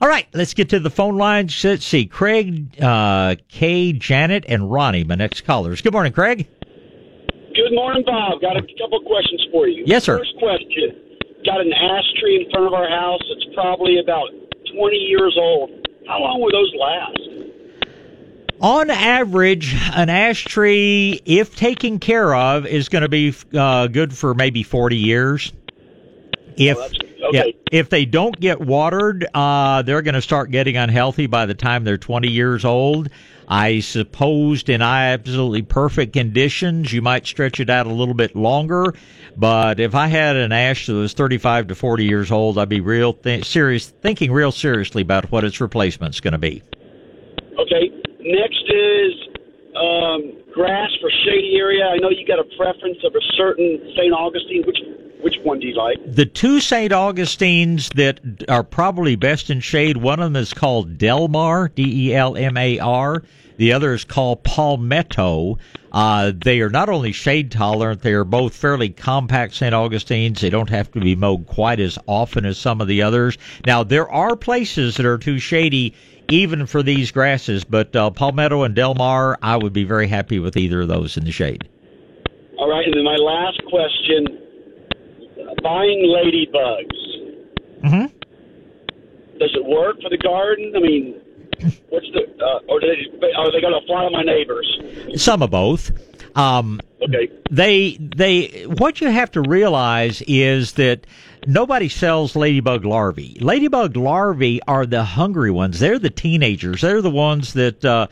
All right, let's get to the phone lines. Let's see. Craig, uh, Kay, Janet, and Ronnie, my next callers. Good morning, Craig. Good morning, Bob. Got a couple questions for you. Yes, sir. First question. Got an ash tree in front of our house. It's probably about 20 years old. How long will those last? On average, an ash tree, if taken care of, is going to be uh, good for maybe 40 years. If Oh, okay. yeah, if they don't get watered, uh, they're going to start getting unhealthy by the time they're 20 years old. I supposed in absolutely perfect conditions, you might stretch it out a little bit longer. But if I had an ash that was 35 to 40 years old, I'd be real th- serious, thinking real seriously about what its replacement's going to be. Okay. Next is um, grass for shady area. I know you got a preference of a certain St. Augustine. Which which one do you like? The two St. Augustines that are probably best in shade, one of them is called Delmar, D E L M A R. The other is called Palmetto. Uh, they are not only shade tolerant, they are both fairly compact St. Augustines. They don't have to be mowed quite as often as some of the others. Now, there are places that are too shady even for these grasses, but uh, Palmetto and Delmar, I would be very happy with either of those in the shade. All right. And then my last question: buying ladybugs. Mm-hmm. Does it work for the garden? I mean, what's the uh, or do they, are they going to fly on my neighbors? Some of both. Um, Okay. they they what you have to realize is that nobody sells ladybug larvae. Ladybug larvae are the hungry ones. They're the teenagers. They're the ones that uh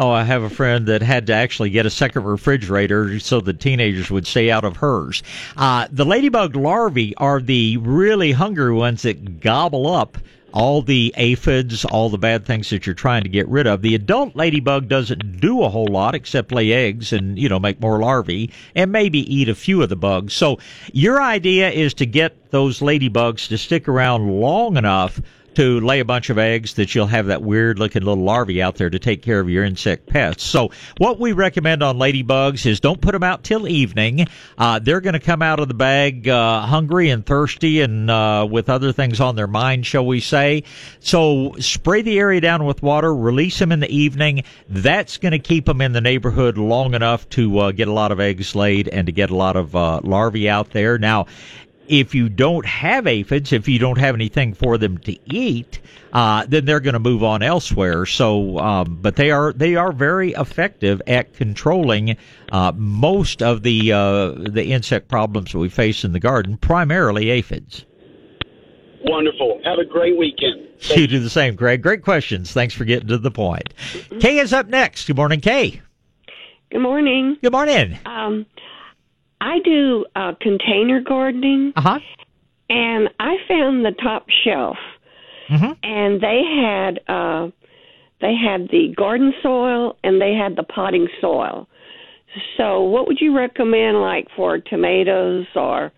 Oh, I have a friend that had to actually get a second refrigerator so the teenagers would stay out of hers. Uh, the ladybug larvae are the really hungry ones that gobble up all the aphids, all the bad things that you're trying to get rid of. The adult ladybug doesn't do a whole lot except lay eggs and, you know, make more larvae and maybe eat a few of the bugs. So your idea is to get those ladybugs to stick around long enough to lay a bunch of eggs that you'll have that weird looking little larvae out there to take care of your insect pests. So what we recommend on ladybugs is don't put them out till evening. Uh, they're going to come out of the bag uh, hungry and thirsty and uh, with other things on their mind, shall we say. So spray the area down with water, release them in the evening. That's going to keep them in the neighborhood long enough to uh, get a lot of eggs laid and to get a lot of uh, larvae out there. Now, if you don't have aphids, if you don't have anything for them to eat, uh, then they're going to move on elsewhere. So, um, but they are they are very effective at controlling uh, most of the uh, the insect problems that we face in the garden, primarily aphids. Wonderful. Have a great weekend. You do the same, Greg. Great questions. Thanks for getting to the point. Kay is up next. Good morning, Kay. Good morning. Good morning. Um, I do uh, container gardening, Uh huh. and I found the top shelf, Mhm. and they had uh, they had the garden soil and they had the potting soil. So, what would you recommend, like for tomatoes or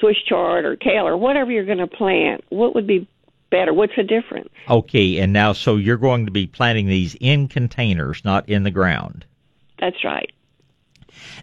Swiss chard or kale or whatever you're going to plant? What would be better? What's the difference? Okay, and now so you're going to be planting these in containers, not in the ground. That's right.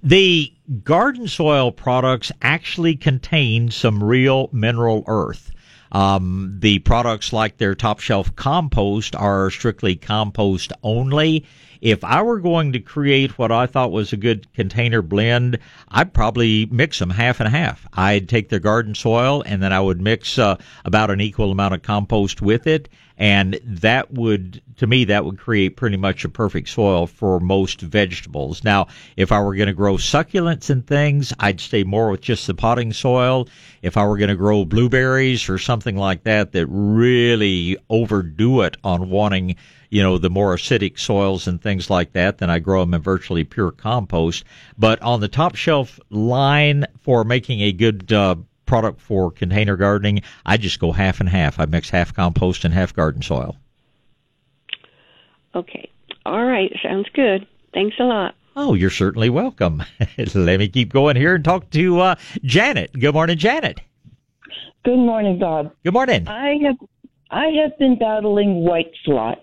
The garden soil products actually contain some real mineral earth. Um, the products like their top shelf compost are strictly compost only. If I were going to create what I thought was a good container blend, I'd probably mix them half and half. I'd take their garden soil and then I would mix uh, about an equal amount of compost with it. And that would, to me, that would create pretty much a perfect soil for most vegetables. Now, if I were going to grow succulents and things, I'd stay more with just the potting soil. If I were going to grow blueberries or something like that, that really overdo it on wanting you know, the more acidic soils and things like that, then I grow them in virtually pure compost. But on the top shelf line for making a good uh, product for container gardening, I just go half and half. I mix half compost and half garden soil. Okay. All right. Sounds good. Thanks a lot. Oh, you're certainly welcome. Let me keep going here and talk to uh, Janet. Good morning, Janet. Good morning, Bob. Good morning. I have I have been battling white flies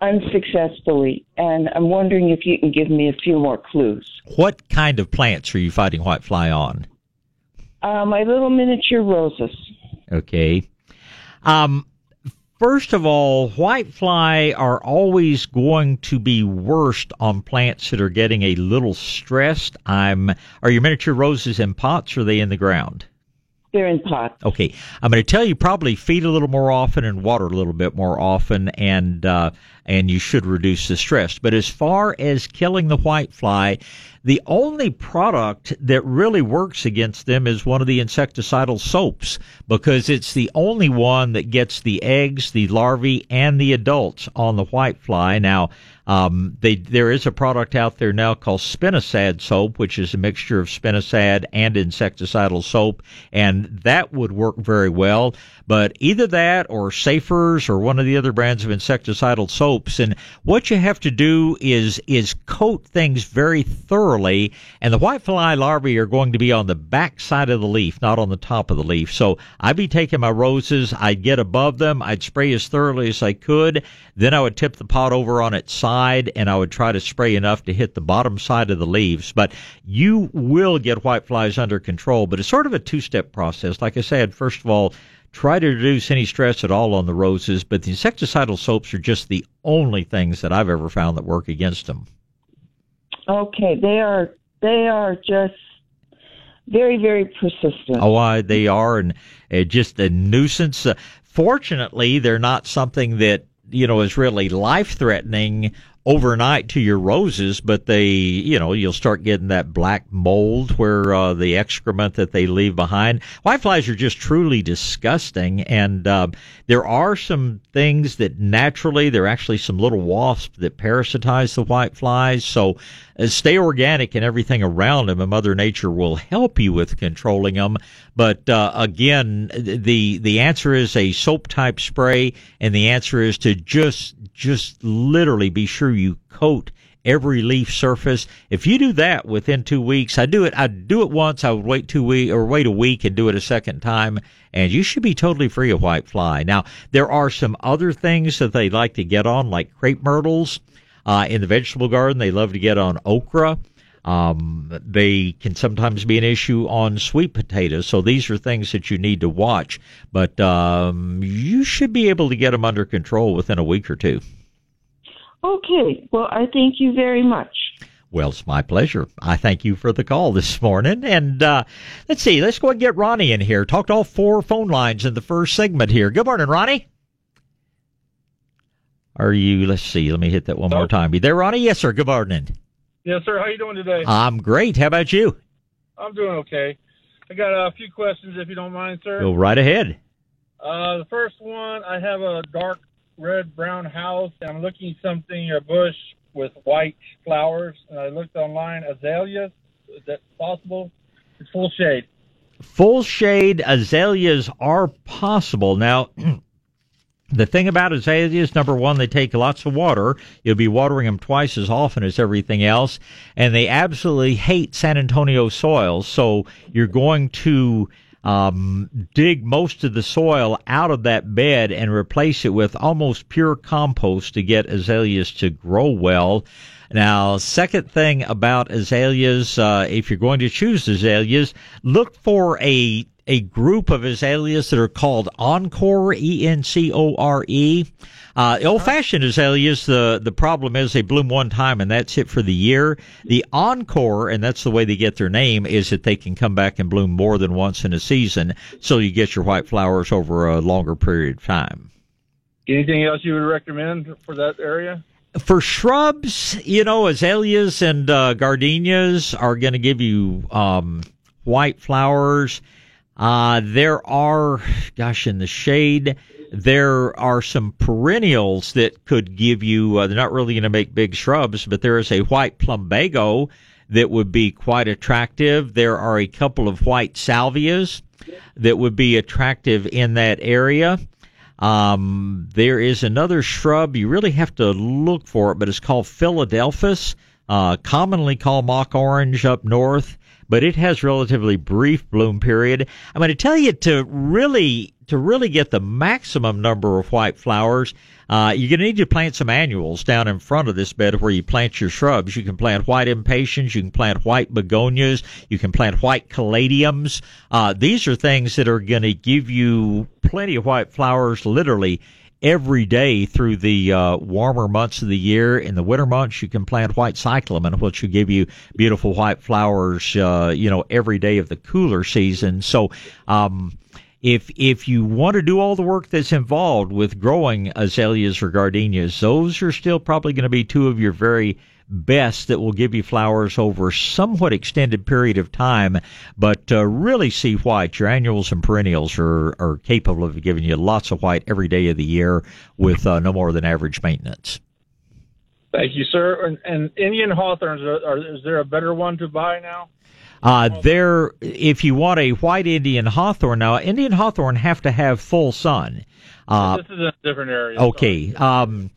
unsuccessfully, and I'm wondering if you can give me a few more clues. What kind of plants are you fighting whitefly on? Uh, my little miniature roses. Okay. Um, First of all, whitefly are always going to be worst on plants that are getting a little stressed. I'm. Are your miniature roses in pots or are they in the ground? They're in pots. Okay, I'm going to tell you probably feed a little more often and water a little bit more often, and uh, and you should reduce the stress. But as far as killing the whitefly, the only product that really works against them is one of the insecticidal soaps because it's the only one that gets the eggs, the larvae, and the adults on the whitefly. Now, um, they, there is a product out there now called spinosad soap, which is a mixture of spinosad and insecticidal soap, and that would work very well. But either that or Safer's or one of the other brands of insecticidal soaps. And what you have to do is is coat things very thoroughly. And the whitefly larvae are going to be on the back side of the leaf, not on the top of the leaf. So I'd be taking my roses, I'd get above them, I'd spray as thoroughly as I could. Then I would tip the pot over on its side and I would try to spray enough to hit the bottom side of the leaves. But you will get whiteflies under control. But it's sort of a two step process. Like I said, first of all, try to reduce any stress at all on the roses, but the insecticidal soaps are just the only things that I've ever found that work against them. Okay, they are they are just very very persistent. Oh, I, they are, and uh, just a nuisance. Uh, fortunately, they're not something that you know is really life threatening overnight to your roses, but they, you know, you'll start getting that black mold where uh, the excrement that they leave behind. Whiteflies are just truly disgusting, and uh, there are some things that naturally, there are actually some little wasps that parasitize the whiteflies. So stay organic and everything around them, and Mother Nature will help you with controlling them. But uh, again, the the answer is a soap type spray, and the answer is to just just literally be sure you coat every leaf surface. If you do that within two weeks, I do it. I do it once. I would wait two week or wait a week and do it a second time, and you should be totally free of white fly. Now there are some other things that they like to get on, like crepe myrtles. Uh, in the vegetable garden, they love to get on okra. Um, they can sometimes be an issue on sweet potatoes. So these are things that you need to watch. But um, you should be able to get them under control within a week or two. Okay. Well, I thank you very much. Well, it's my pleasure. I thank you for the call this morning. And uh, let's see, let's go and get Ronnie in here. Talked all four phone lines in the first segment here. Good morning, Ronnie. Are you? Let's see. Let me hit that one more time. You there, Ronnie? Yes, sir. Good morning. Yes, sir. How you doing today? I'm great. How about you? I'm doing okay. I got a few questions, if you don't mind, sir. Go right ahead. Uh, the first one, I have a dark red brown house. And I'm looking something a bush with white flowers, and I looked online azaleas. Is that possible? It's full shade. Full shade azaleas are possible. Now, The thing about azaleas, number one, they take lots of water. You'll be watering them twice as often as everything else. And they absolutely hate San Antonio soils. So you're going to um, dig most of the soil out of that bed and replace it with almost pure compost to get azaleas to grow well. Now, second thing about azaleas, uh, if you're going to choose azaleas, look for a a group of azaleas that are called Encore, E N C O R E. Uh, old fashioned azaleas, the, the problem is they bloom one time and that's it for the year. The Encore, and that's the way they get their name, is that they can come back and bloom more than once in a season, so you get your white flowers over a longer period of time. Anything else you would recommend for that area? For shrubs, you know, azaleas and uh, gardenias are going to give you um, white flowers. Uh, there are, gosh, in the shade, there are some perennials that could give you, uh, they're not really going to make big shrubs, but there is a white plumbago that would be quite attractive. There are a couple of white salvias that would be attractive in that area. Um, there is another shrub, you really have to look for it, but it's called Philadelphus, uh, commonly called mock orange up north but it has relatively brief bloom period. I'm going to tell you to really to really get the maximum number of white flowers, uh, you're going to need to plant some annuals down in front of this bed where you plant your shrubs. You can plant white impatiens, you can plant white begonias, you can plant white caladiums. Uh, these are things that are going to give you plenty of white flowers literally every day through the uh, warmer months of the year. In the winter months, you can plant white cyclamen, which will give you beautiful white flowers, uh, you know, every day of the cooler season. So, um, if if you want to do all the work that's involved with growing azaleas or gardenias, those are still probably going to be two of your very best that will give you flowers over a somewhat extended period of time, but uh, really see white. Your annuals and perennials are, are capable of giving you lots of white every day of the year with uh, no more than average maintenance. Thank you, sir. And, and Indian hawthorns, are, are, is there a better one to buy now? Uh, there, if you want a white Indian hawthorn, now Indian hawthorn have to have full sun. Uh, this is a different area. Okay. Um,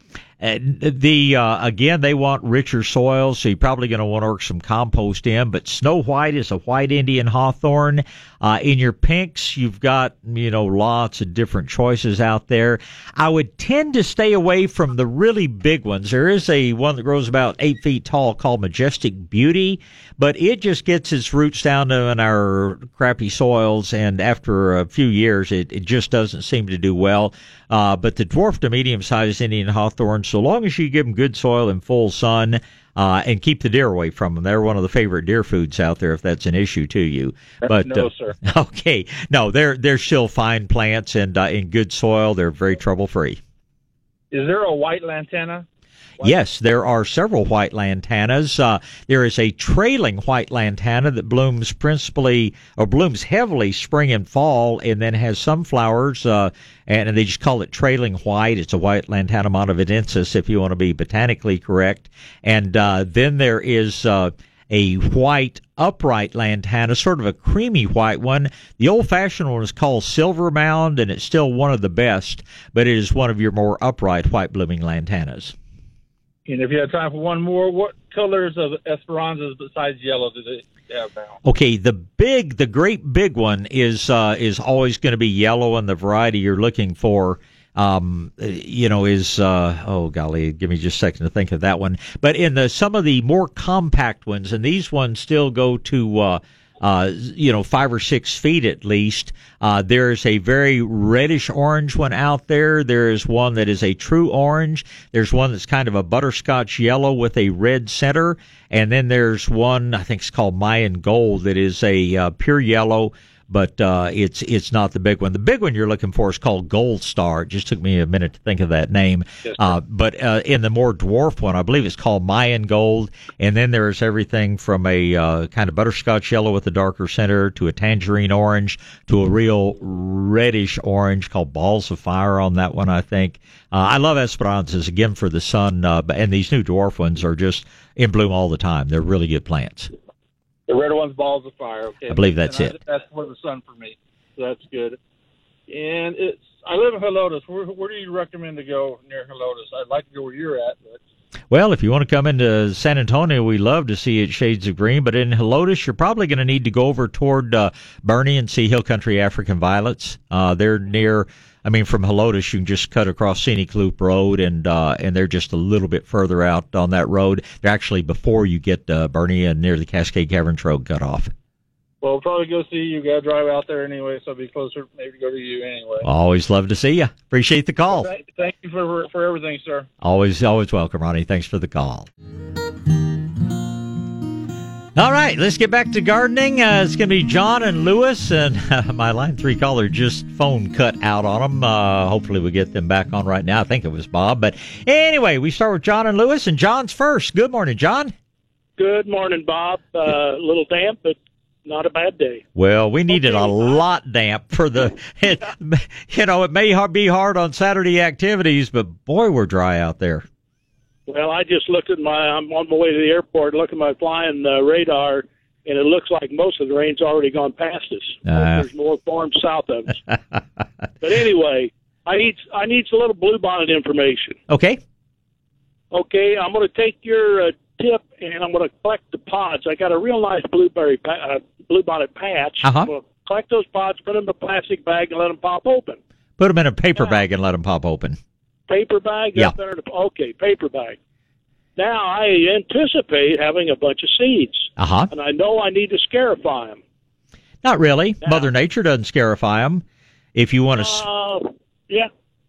the uh, again, they want richer soil, so you're probably going to want to work some compost in. But Snow White is a white Indian hawthorn. Uh, in your pinks, you've got you know lots of different choices out there. I would tend to stay away from the really big ones. There is a one that grows about eight feet tall called Majestic Beauty, but it just gets its roots down in our crappy soils, and after a few years, it, it just doesn't seem to do well. Uh, but the dwarf to medium sized Indian hawthorn, so long as you give them good soil and full sun, uh, and keep the deer away from them. They're one of the favorite deer foods out there if that's an issue to you. But no, uh, sir. Okay, no, they're they're still fine plants and uh, in good soil. They're very trouble free. Is there a white lantana? Yes, there are several white lantanas. Uh, there is a trailing white lantana that blooms principally or blooms heavily spring and fall, and then has some flowers, uh, and, they just call it trailing white. It's a white lantana montevidensis, if you want to be botanically correct. And uh, then there is uh, a white upright lantana, sort of a creamy white one. The old fashioned one is called silver mound, and it's still one of the best, but it is one of your more upright white blooming lantanas. And if you have time for one more, what colors of Esperanzas besides yellow do they have now? Okay, the big, the great big one is uh, is always going to be yellow, and the variety you're looking for um, you know, is uh, oh golly, give me just a second to think of that one. But in the some of the more compact ones, and these ones still go to uh, uh, you know, five or six feet at least. Uh, there's a very reddish orange one out there. There is one that is a true orange. There's one that's kind of a butterscotch yellow with a red center. And then there's one, I think it's called Mayan Gold, that is a uh, pure yellow but uh, it's it's not the big one. The big one you're looking for is called Gold Star. It just took me a minute to think of that name. Uh, but uh, in the more dwarf one, I believe it's called Mayan Gold, and then there's everything from a uh, kind of butterscotch yellow with a darker center to a tangerine orange to a real reddish orange called Bells of Fire on that one. I think uh, I love Esperanzas again for the sun, uh, and these new dwarf ones are just in bloom all the time. They're really good plants. The red one's Bells of Fire. Okay, I believe that's and it. I, that's for the sun for me. So that's good. And it's I live in Helotes. Where, where do you recommend to go near Helotes? I'd like to go where you're at, but. Well, if you want to come into San Antonio, we love to see it shades of green. But in Helotes, you're probably going to need to go over toward uh, Boerne and see Hill Country African Violets. Uh, they're near I mean, from Helotes, you can just cut across Scenic Loop Road, and uh, and they're just a little bit further out on that road. They're actually before you get uh, Boerne and near the Cascade Caverns Road cut off. Well, we'll probably go see you. Got to drive out there anyway, so I'll be closer. Maybe go to you anyway. Always love to see you. Appreciate the call. Thank you for for everything, sir. Always, always welcome, Ronnie. Thanks for the call. All right, let's get back to gardening. Uh, it's going to be John and Lewis, and uh, my line three caller just phone cut out on them. Uh, hopefully, we get them back on right now. I think it was Bob, but anyway, we start with John and Lewis, and John's first. Good morning, John. Good morning, Bob. Uh, a little damp, but not a bad day. Well, we needed okay. a lot damp for the. It, you know, it may be hard on Saturday activities, but boy, we're dry out there. Well, I just looked at my. I'm on my way to the airport, looking at my flying uh, radar, and it looks like most of the rain's already gone past us. Uh. There's more forms south of us. but anyway, I need I need a little bluebonnet information. Okay. Okay, I'm going to take your uh, tip and I'm going to collect the pods. I got a real nice blueberry pa- uh, bluebonnet patch. Uh-huh. I'm going to collect those pods, put them in a plastic bag, and let them pop open. Put them in a paper bag and let them pop open paper bag? Yeah. okay, paper bag. Now I anticipate having a bunch of seeds. Uh huh. And I know I need to scarify them. Not really. Now, Mother Nature doesn't scarify them. If you want to. Uh, yeah.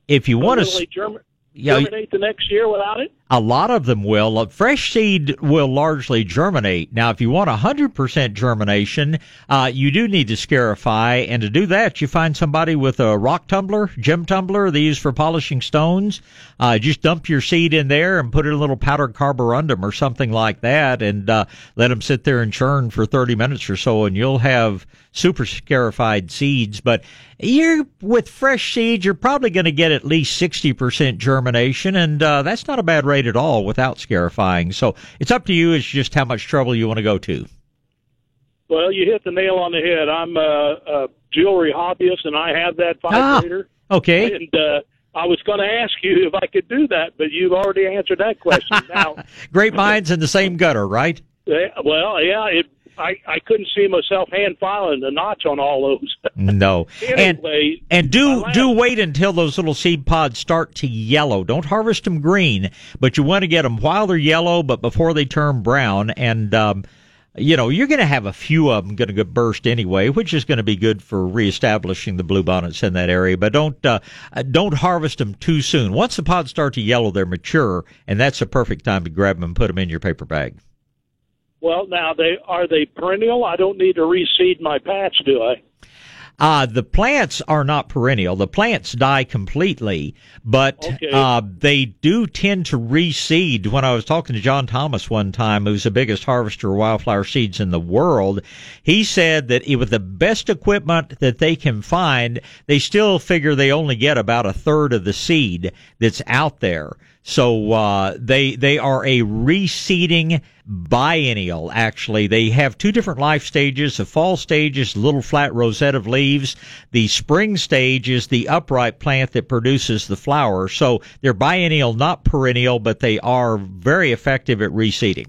if you want to germ- germinate the next year without it? A lot of them will. Fresh seed will largely germinate. Now, if you want 100% germination, uh, you do need to scarify. And to do that, you find somebody with a rock tumbler, gem tumbler, they use for polishing stones. Uh, just dump your seed in there and put in a little powdered carborundum or something like that and uh, let them sit there and churn for 30 minutes or so, and you'll have super scarified seeds. But you're with fresh seeds, you're probably going to get at least 60% germination, and uh, that's not a bad rate at all without scarifying. So it's up to you. It's just how much trouble you want to go to. Well, you hit the nail on the head. I'm a, a jewelry hobbyist, and I have that vibrator. Ah, okay. And uh, I was going to ask you if I could do that, but you've already answered that question. Now, great minds in the same gutter, right? Yeah, well, yeah, it I, I couldn't see myself hand filing the notch on all those. no. anyway, and and do do wait until those little seed pods start to yellow. Don't harvest them green, but you want to get them while they're yellow, but before they turn brown. And um, you know you're going to have a few of them going to get burst anyway, which is going to be good for reestablishing the bluebonnets in that area. But don't uh, don't harvest them too soon. Once the pods start to yellow, they're mature, and that's a perfect time to grab them and put them in your paper bag. Well, now they are they perennial? I don't need to reseed my patch, do I? Uh, the plants are not perennial. The plants die completely, but okay. uh, they do tend to reseed. When I was talking to John Thomas one time, who's the biggest harvester of wildflower seeds in the world, he said that with the best equipment that they can find, they still figure they only get about a third of the seed that's out there. So uh, they they are a reseeding biennial. Actually, they have two different life stages. The fall stage is little flat rosette of leaves. The spring stage is the upright plant that produces the flower. So they're biennial, not perennial, but they are very effective at reseeding.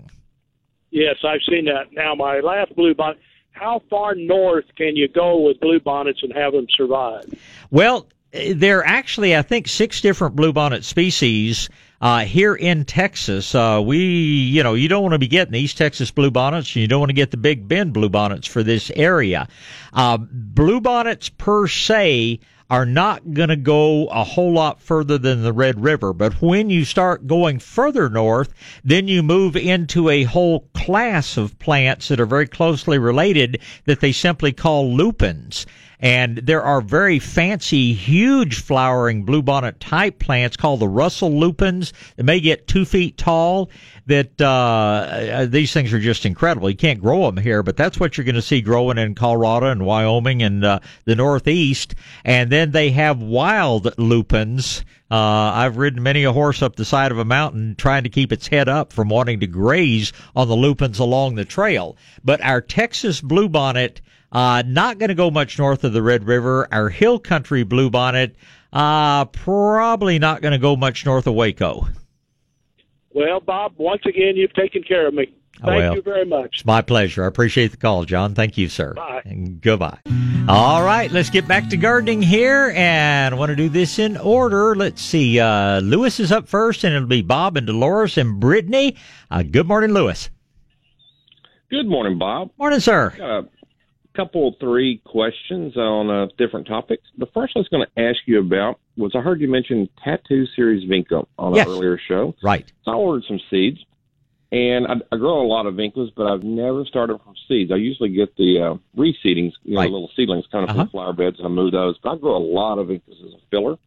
Yes, I've seen that. Now, my last blue bonnet. How far north can you go with blue bonnets and have them survive? Well, there are actually, I think, six different bluebonnet species uh, here in Texas, uh, we, you know, you don't want to be getting East Texas bluebonnets, and you don't want to get the Big Bend bluebonnets for this area. Uh, bluebonnets per se are not going to go a whole lot further than the Red River. But when you start going further north, then you move into a whole class of plants that are very closely related that they simply call lupins. And there are very fancy, huge flowering bluebonnet type plants called the Russell lupins that may get two feet tall. That uh, uh, these things are just incredible. You can't grow them here, but that's what you're going to see growing in Colorado and Wyoming and uh, the Northeast. And then they have wild lupins. Uh, I've ridden many a horse up the side of a mountain trying to keep its head up from wanting to graze on the lupins along the trail. But our Texas bluebonnet uh, not going to go much north of the Red River. Our hill country bluebonnet, uh, probably not going to go much north of Waco. Well, Bob, once again, you've taken care of me. Thank well, you very much. It's my pleasure. I appreciate the call, John. Thank you, sir. Bye. And goodbye. All right, let's get back to gardening here, and I want to do this in order. Let's see. Uh, Lewis is up first, and it'll be Bob and Dolores and Brittany. Uh, good morning, Lewis. Good morning, Bob. Morning, sir. Uh, couple, three questions on uh, different topics. The first I was going to ask you about was I heard you mention Tattoo Series Vinca on yes. an earlier show. Right. So I ordered some seeds, and I, I grow a lot of Vincas, but I've never started from seeds. I usually get the uh, reseedings, you know, right. little seedlings kind of uh-huh. from flower beds, and I move those. But I grow a lot of Vincas as a filler.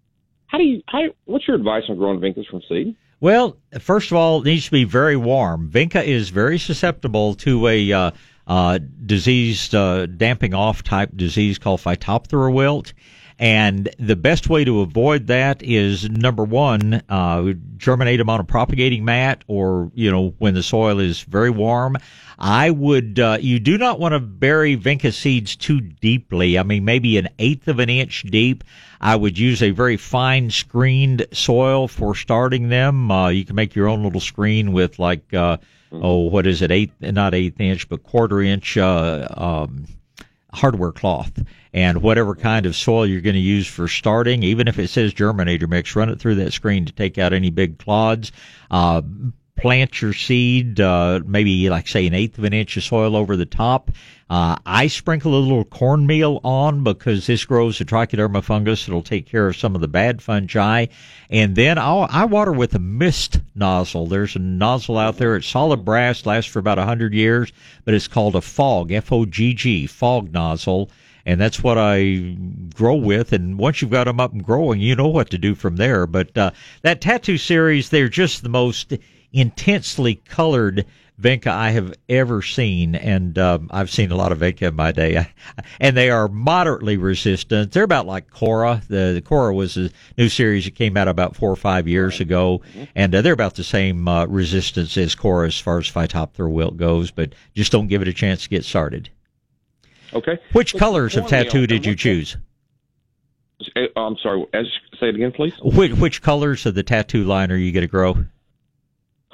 How do you? How? What's your advice on growing Vincas from seed? Well, first of all, it needs to be very warm. Vinca is very susceptible to a uh, uh, diseased uh, damping off type disease called Phytophthora wilt. And the best way to avoid that is number one, uh, germinate them on a propagating mat or, you know, when the soil is very warm. I would, uh, you do not want to bury vinca seeds too deeply. I mean, maybe an eighth of an inch deep. I would use a very fine screened soil for starting them. Uh, you can make your own little screen with like, uh. Oh, what is it? Eighth, not eighth inch, but quarter inch, uh, um, hardware cloth and whatever kind of soil you're going to use for starting, even if it says germinator mix, run it through that screen to take out any big clods. Uh, plant your seed, uh, maybe like say an eighth of an inch of soil over the top. Uh, I sprinkle a little cornmeal on because this grows a trichoderma fungus. It'll take care of some of the bad fungi. And then I'll, I water with a mist nozzle. There's a nozzle out there. It's solid brass, lasts for about a hundred years, but it's called a fog, F-O-G-G, fog nozzle and that's what I grow with. And once you've got them up and growing, you know what to do from there. But uh, that tattoo series, they're just the most intensely colored vinca I have ever seen, and um, I've seen a lot of vinca in my day, and they are moderately resistant. They're about like Cora. The, the Cora was a new series that came out about four or five years ago, and uh, they're about the same uh, resistance as Cora as far as Phytophthora wilt goes, but just don't give it a chance to get started. Okay. Which colors of tattoo did you choose? Uh, I'm sorry. As, say it again, please. Which, which colors of the tattoo line are you going to grow?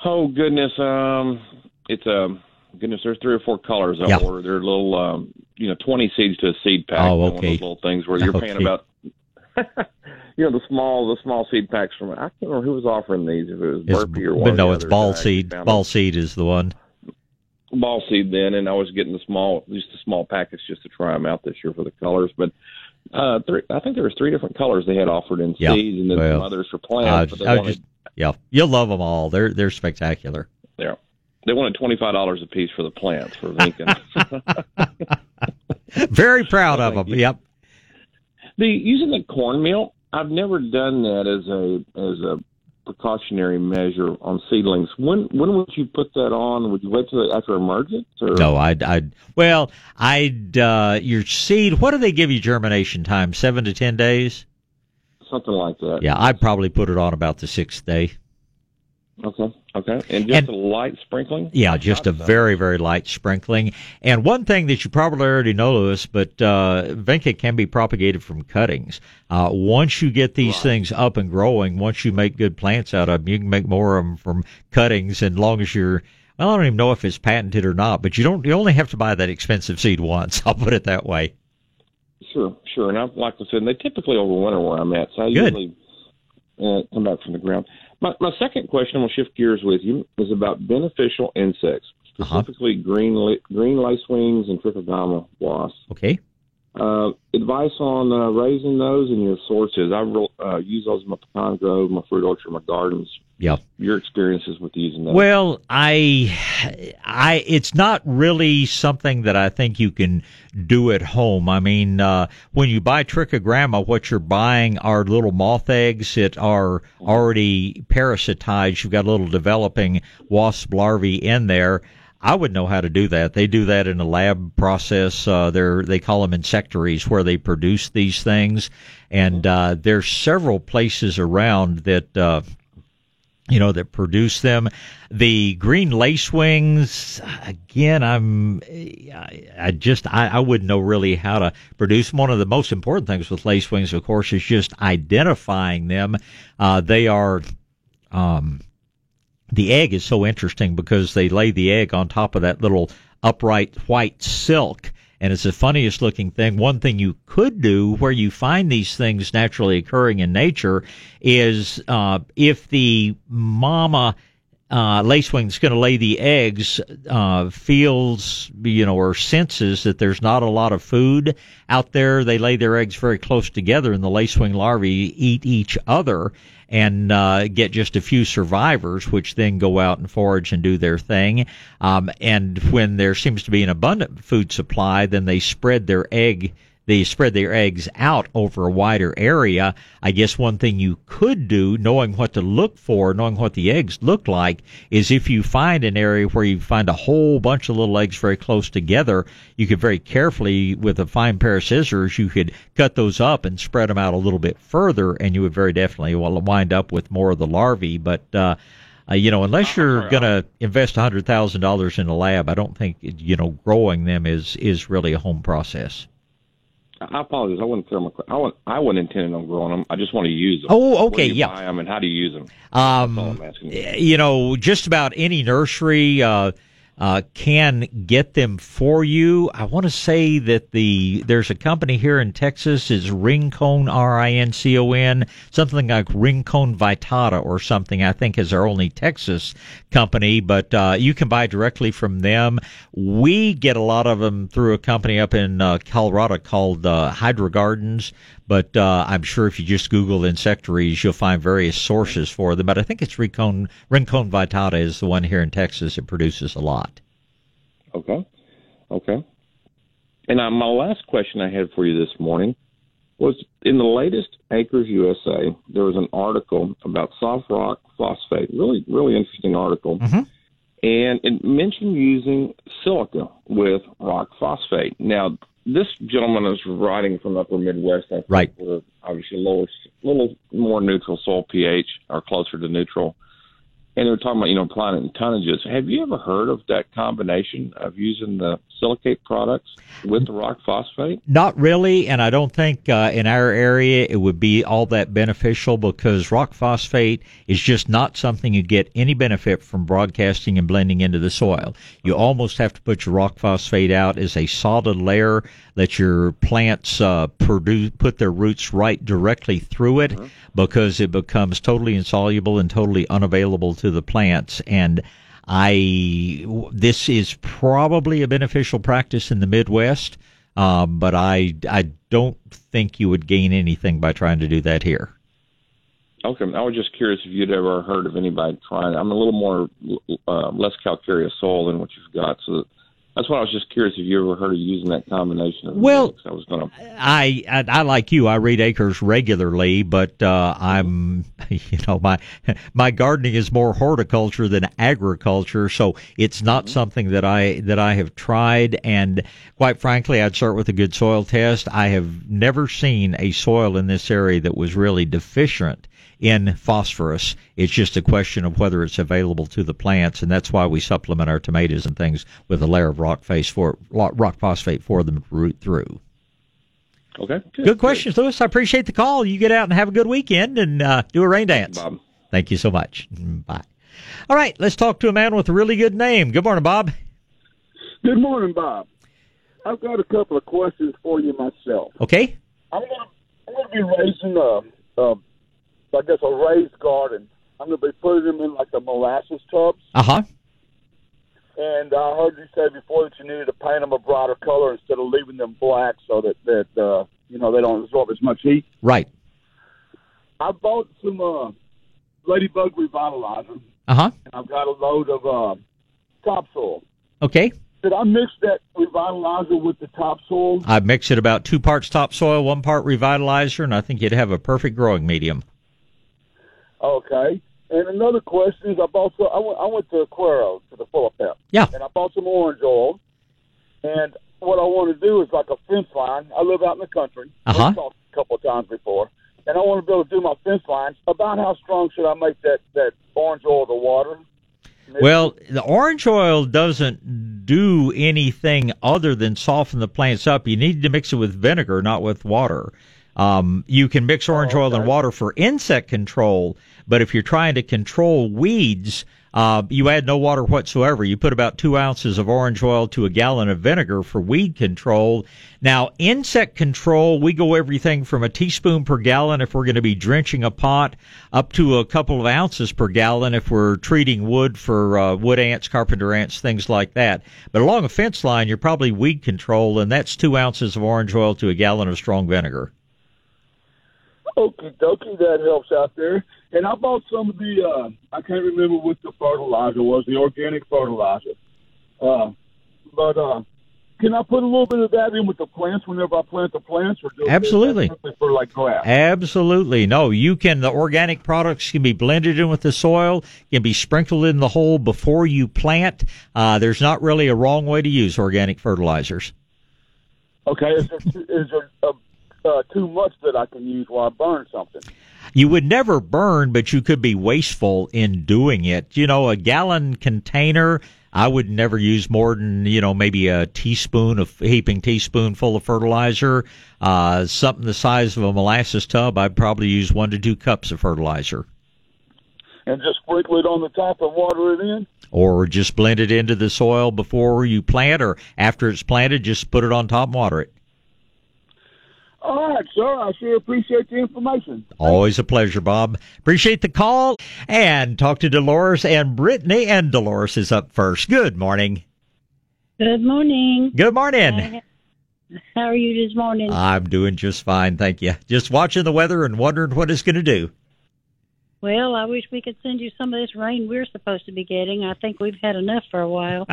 Oh goodness, um, it's a um, goodness. There's three or four colors I yeah. order. They're little, um, you know, twenty seeds to a seed pack. Oh, okay. One of those little things where you're okay. paying about. you know the small the small seed packs from I can't remember who was offering these if it was Burpee or one. But no, it's ball seed. Ball seed is the one. Ball seed then, and I was getting the small, just the small packets just to try them out this year for the colors. But uh, three, I think there was three different colors they had offered in yeah. seeds, and then well, some others for plants. Uh, but they wanted, just, yeah, you'll love them all. They're they're spectacular. Yeah, they wanted twenty five dollars a piece for the plants for Lincoln. Very proud of them. Yep. The using the cornmeal, I've never done that as a as a precautionary measure on seedlings. When when would you put that on? Would you wait till after emergence? Or? No, I'd, I'd well, I'd uh, your seed. What do they give you germination time? Seven to ten days. Something like that. Yeah, I'd probably put it on about the sixth day. Okay. Okay. And just and, a light sprinkling? Yeah, just a very, very light sprinkling. And one thing that you probably already know, Lewis, but uh, vinca can be propagated from cuttings. Uh, once you get these right. things up and growing, once you make good plants out of them, you can make more of them from cuttings. And long as you're, well, I don't even know if it's patented or not, but you don't, you only have to buy that expensive seed once. I'll put it that way. Sure, sure. And I, like I said, they typically overwinter where I'm at. So I good. usually uh, come back from the ground. My, my second question, I'm going to shift gears with you, is about beneficial insects, specifically uh-huh. green green lacewings and trichoderma wasps. Okay. Uh, advice on uh, raising those and your sources. I uh, use those in my pecan grove, my fruit orchard, my gardens. Yeah. Your experiences with using those. Well, I, I, it's not really something that I think you can do at home. I mean, uh, when you buy trichogramma, what you're buying are little moth eggs that are already parasitized. You've got a little developing wasp larvae in there. I would know how to do that. They do that in a lab process. Uh, they call them insectaries where they produce these things, and uh, there's several places around that. Uh, you know that produce them. The green lacewings, again, I'm, I, I just, I, I wouldn't know really how to produce them. One of the most important things with lacewings, of course, is just identifying them. Uh, they are, um, the egg is so interesting because they lay the egg on top of that little upright white silk. And it's the funniest looking thing. One thing you could do where you find these things naturally occurring in nature is uh, if the mama uh, lacewing's going to lay the eggs, uh, feels, you know, or senses that there's not a lot of food out there. They lay their eggs very close together and the lacewing larvae eat each other and uh, get just a few survivors, which then go out and forage and do their thing. Um, and when there seems to be an abundant food supply, then they spread their egg they spread their eggs out over a wider area. I guess one thing you could do, knowing what to look for, knowing what the eggs look like, is if you find an area where you find a whole bunch of little eggs very close together, you could very carefully, with a fine pair of scissors, you could cut those up and spread them out a little bit further, and you would very definitely wind up with more of the larvae. But uh, uh, you know, unless you're going to invest a hundred thousand dollars in a lab, I don't think you know growing them is is really a home process. I apologize. I wasn't clear on my. I wasn't, I wasn't intending on growing them. I just want to use them. Oh, okay, you yeah. Buy them and how do you use them? Um, you know, just about any nursery. Uh, uh, can get them for you. I want to say that the there's a company here in Texas is Rincon R I N C O N something like Rincon-Vitova or something. I think is our only Texas company, but uh, you can buy directly from them. We get a lot of them through a company up in uh, Colorado called uh, Hydro Gardens. But uh, I'm sure if you just Google insectaries, you'll find various sources for them. But I think it's Rincon, Rincon-Vitova is the one here in Texas that produces a lot. Okay. Okay. And uh, my last question I had for you this morning was in the latest Acres USA, there was an article about soft rock phosphate. Really, really interesting article. Mm-hmm. And it mentioned using silica with rock phosphate. Now, this gentleman is writing from upper Midwest. I think right. We're obviously lower, little more neutral soil pH or closer to neutral. And they're talking about, you know, applying it in tonnages. Have you ever heard of that combination of using the silicate products with the rock phosphate? Not really, and I don't think uh, in our area it would be all that beneficial because rock phosphate is just not something you get any benefit from broadcasting and blending into the soil. You almost have to put your rock phosphate out as a solid layer let your plants uh, produce put their roots right directly through it mm-hmm. because it becomes totally insoluble and totally unavailable to the plants and I this is probably a beneficial practice in the Midwest, um, but I I don't think you would gain anything by trying to do that here. Okay, I was just curious if you'd ever heard of anybody trying. I'm a little more uh, less calcareous soil than what you've got, so that's why I was just curious if you ever heard of using that combination. Of well, I was gonna. I, I, I like you. I read Acres regularly, but uh, I'm you know my my gardening is more horticulture than agriculture, so it's not mm-hmm. something that I that I have tried. And quite frankly, I'd start with a good soil test. I have never seen a soil in this area that was really deficient in phosphorus. It's just a question of whether it's available to the plants, and that's why we supplement our tomatoes and things with a layer of rock face for rock phosphate for them to root through. Okay. Good, good questions, Lewis. I appreciate the call. You get out and have a good weekend and uh, do a rain dance. Bob. Thank you so much. Bye. All right, let's talk to a man with a really good name. Good morning, Bob. Good morning, Bob. I've got a couple of questions for you myself. Okay. I'm gonna I'm gonna be raising a, a I guess a raised garden. I'm going to be putting them in like the molasses tubs. Uh huh. And I heard you say before that you needed to paint them a brighter color instead of leaving them black, so that that uh, you know they don't absorb as much heat. Right. I bought some uh, Ladybug Revitalizer. Uh huh. And I've got a load of uh, topsoil. Okay. Did I mix that revitalizer with the topsoil? I mix it about two parts topsoil, one part revitalizer, and I think you'd have a perfect growing medium. Okay. And another question is, I bought some, I went, I went to Aquaro to the Full Pep. Yeah. And I bought some orange oil. And what I want to do is like a fence line. I live out in the country. Uh-huh. We've talked a couple of times before. And I want to be able to do my fence lines. About how strong should I make that, that orange oil to water? Maybe. Well, the orange oil doesn't do anything other than soften the plants up. You need to mix it with vinegar, not with water. Um, you can mix orange oh, okay. oil and water for insect control, but if you're trying to control weeds, uh, you add no water whatsoever. You put about two ounces of orange oil to a gallon of vinegar for weed control. Now, insect control, we go everything from a teaspoon per gallon if we're going to be drenching a pot up to a couple of ounces per gallon if we're treating wood for uh, wood ants, carpenter ants, things like that. But along a fence line, you're probably weed control, and that's two ounces of orange oil to a gallon of strong vinegar. Okay, dokie, that helps out there. And I bought some of the, uh, I can't remember what the fertilizer was, the organic fertilizer. Uh, but uh, can I put a little bit of that in with the plants whenever I plant the plants, or do absolutely for like grass? Absolutely, no. You can. The organic products can be blended in with the soil, can be sprinkled in the hole before you plant. Uh, there's not really a wrong way to use organic fertilizers. Okay, is there, is there a uh, too much that I can use while I burn something. You would never burn, but you could be wasteful in doing it. You know, a gallon container, I would never use more than, you know, maybe a teaspoon of heaping teaspoon full of fertilizer. Uh, something the size of a molasses tub, I'd probably use one to two cups of fertilizer. And just sprinkle it on the top and water it in? or just blend it into the soil before you plant, or after it's planted, just put it on top and water it. All right, sir. I sure appreciate the information. Always a pleasure, Bob. Appreciate the call and talk to Dolores and Brittany. And Dolores is up first. Good morning. Good morning. Good morning. How are you this morning? I'm doing just fine, thank you. Just watching the weather and wondering what it's going to do. Well, I wish we could send you some of this rain we're supposed to be getting. I think we've had enough for a while.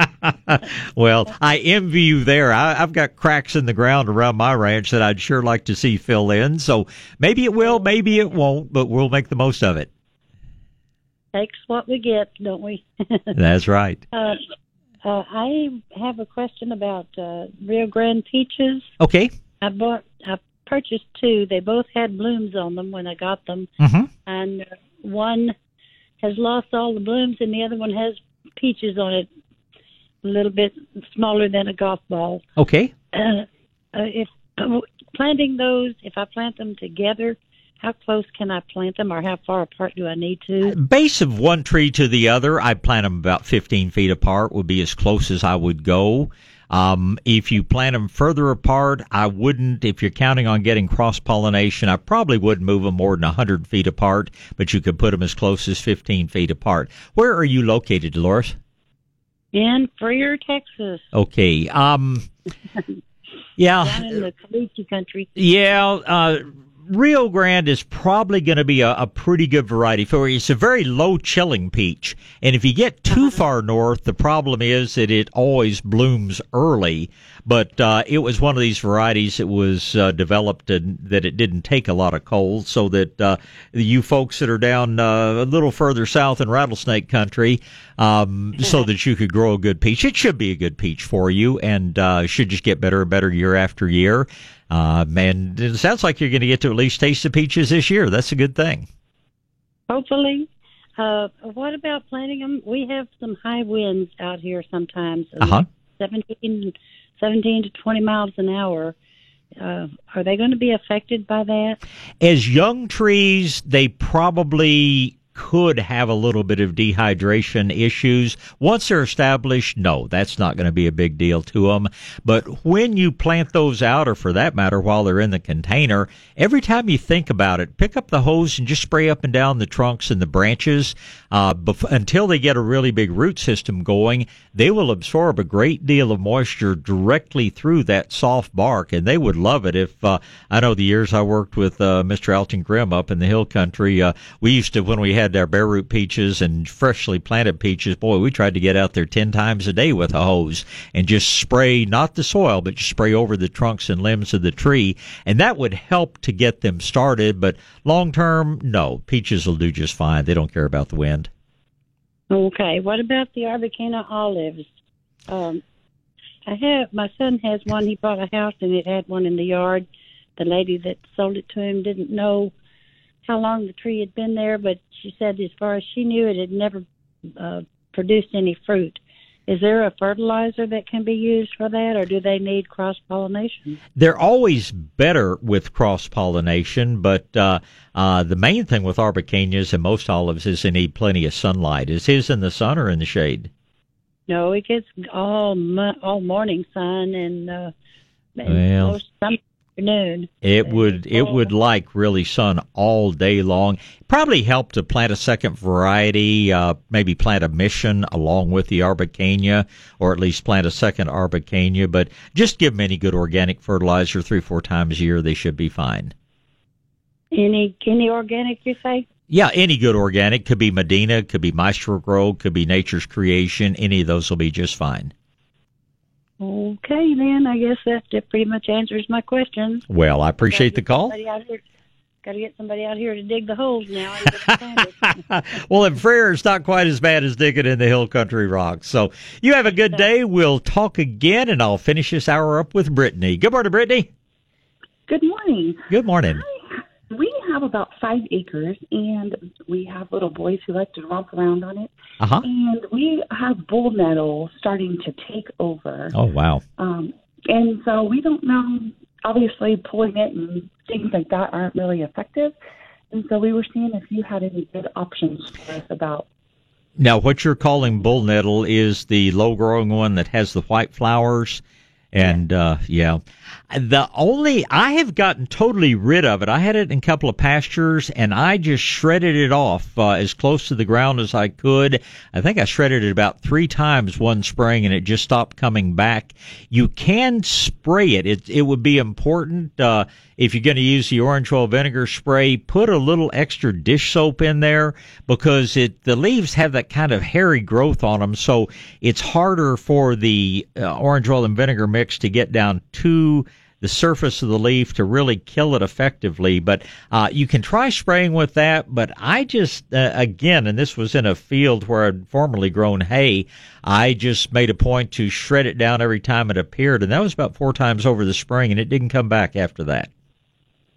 well, I envy you there. I, have got cracks in the ground around my ranch that I'd sure like to see fill in. So maybe it will, maybe it won't, but we'll make the most of it. Takes what we get, don't we? That's right. Uh, uh, I have a question about uh, Rio Grande peaches. Okay. I bought, I purchased two. They both had blooms on them when I got them, mm-hmm. and one has lost all the blooms, and the other one has peaches on it, a little bit smaller than a golf ball. Okay. Uh, uh, if uh, planting those, if I plant them together, how close can I plant them, or how far apart do I need to? Base of one tree to the other, I plant them about 15 feet apart. Would be as close as I would go. Um, if you plant them further apart, I wouldn't. If you're counting on getting cross pollination, I probably wouldn't move them more than 100 feet apart, but you could put them as close as 15 feet apart. Where are you located, Dolores? In Freer, Texas. Okay. Um, yeah. Down in the Caliche country. Yeah. Uh, Rio Grande is probably going to be a, a, pretty good variety for you. It's a very low chilling peach. And if you get too uh-huh. far north, the problem is that it always blooms early. But uh, it was one of these varieties that was uh, developed and that it didn't take a lot of cold, so that uh, you folks that are down uh, a little further south in rattlesnake country, um, so that you could grow a good peach. It should be a good peach for you, and uh, should just get better and better year after year. Uh, and it sounds like you're going to get to at least taste the peaches this year. That's a good thing. Hopefully. Uh, what about planting them? We have some high winds out here sometimes. Uh-huh. 17, 17 to 20 miles an hour. Uh, are they going to be affected by that? As young trees, they probably could have a little bit of dehydration issues. Once they're established, no, that's not going to be a big deal to them. But when you plant those out, or for that matter, while they're in the container, every time you think about it, pick up the hose and just spray up and down the trunks and the branches uh, bef- until they get a really big root system going. They will absorb a great deal of moisture directly through that soft bark, and they would love it. If uh, I know the years I worked with uh, Mr. Alton Grimm up in the hill country, uh, we used to when we had our bare root peaches and freshly planted peaches. Boy, we tried to get out there ten times a day with a hose and just spray not the soil, but just spray over the trunks and limbs of the tree, and that would help to get them started. But long term, no, peaches will do just fine. They don't care about the wind. Okay. What about the Arbequina olives? Um, I have my son has one. He bought a house and it had one in the yard. The lady that sold it to him didn't know how long the tree had been there, but she said as far as she knew, it had never uh, produced any fruit. Is there a fertilizer that can be used for that, or do they need cross pollination? They're always better with cross pollination, but uh, uh, the main thing with Arbequinas and most olives is they need plenty of sunlight. Is his in the sun or in the shade? No, it gets all all morning sun and, uh, and well, most, some afternoon. It would it would like really sun all day long. Probably help to plant a second variety, uh, maybe plant a mission along with the Arbequina, or at least plant a second Arbequina. But just give them any good organic fertilizer three four times a year. They should be fine. Any any organic you say? Yeah, any good organic could be Medina, could be Maestro-Gro, could be Nature's Creation. Any of those will be just fine. Okay, then I guess that, that pretty much answers my question. Well, I appreciate the call. Got to get somebody out here to dig the holes now. well, in Freer, it's not quite as bad as digging in the hill country rocks. So you have a good day. We'll talk again, and I'll finish this hour up with Brittany. Good morning, Brittany. Good morning. Good morning. Hi. We have about five acres, and we have little boys who like to romp around on it. Uh-huh. And we have bull nettle starting to take over. Oh, wow. Um, and so we don't know, obviously, pulling it and things like that aren't really effective. And so we were seeing if you had any good options for us about Now, what you're calling bull nettle is the low growing one that has the white flowers. And uh, yeah, the only I have gotten totally rid of it. I had it in a couple of pastures, and I just shredded it off uh, as close to the ground as I could. I think I shredded it about three times one spring, and it just stopped coming back. You can spray it. It it would be important uh, if you're going to use the orange oil vinegar spray. Put a little extra dish soap in there because it the leaves have that kind of hairy growth on them, so it's harder for the uh, orange oil and vinegar mix to get down to the surface of the leaf to really kill it effectively. But uh, you can try spraying with that. But I just, uh, again, and this was in a field where I'd formerly grown hay, I just made a point to shred it down every time it appeared. And that was about four times over the spring, and it didn't come back after that.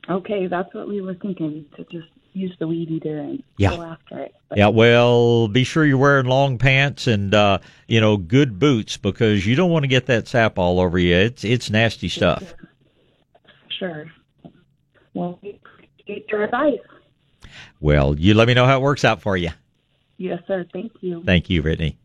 Okay, that's what we were thinking to just use the weed eater and yeah. go after it. But Yeah, well, be sure you're wearing long pants and uh, you know good boots because you don't want to get that sap all over you. It's it's nasty stuff. Sure. Well, we appreciate your advice. Well, you let me know how it works out for you. Yes, sir. Thank you. Thank you, Brittany.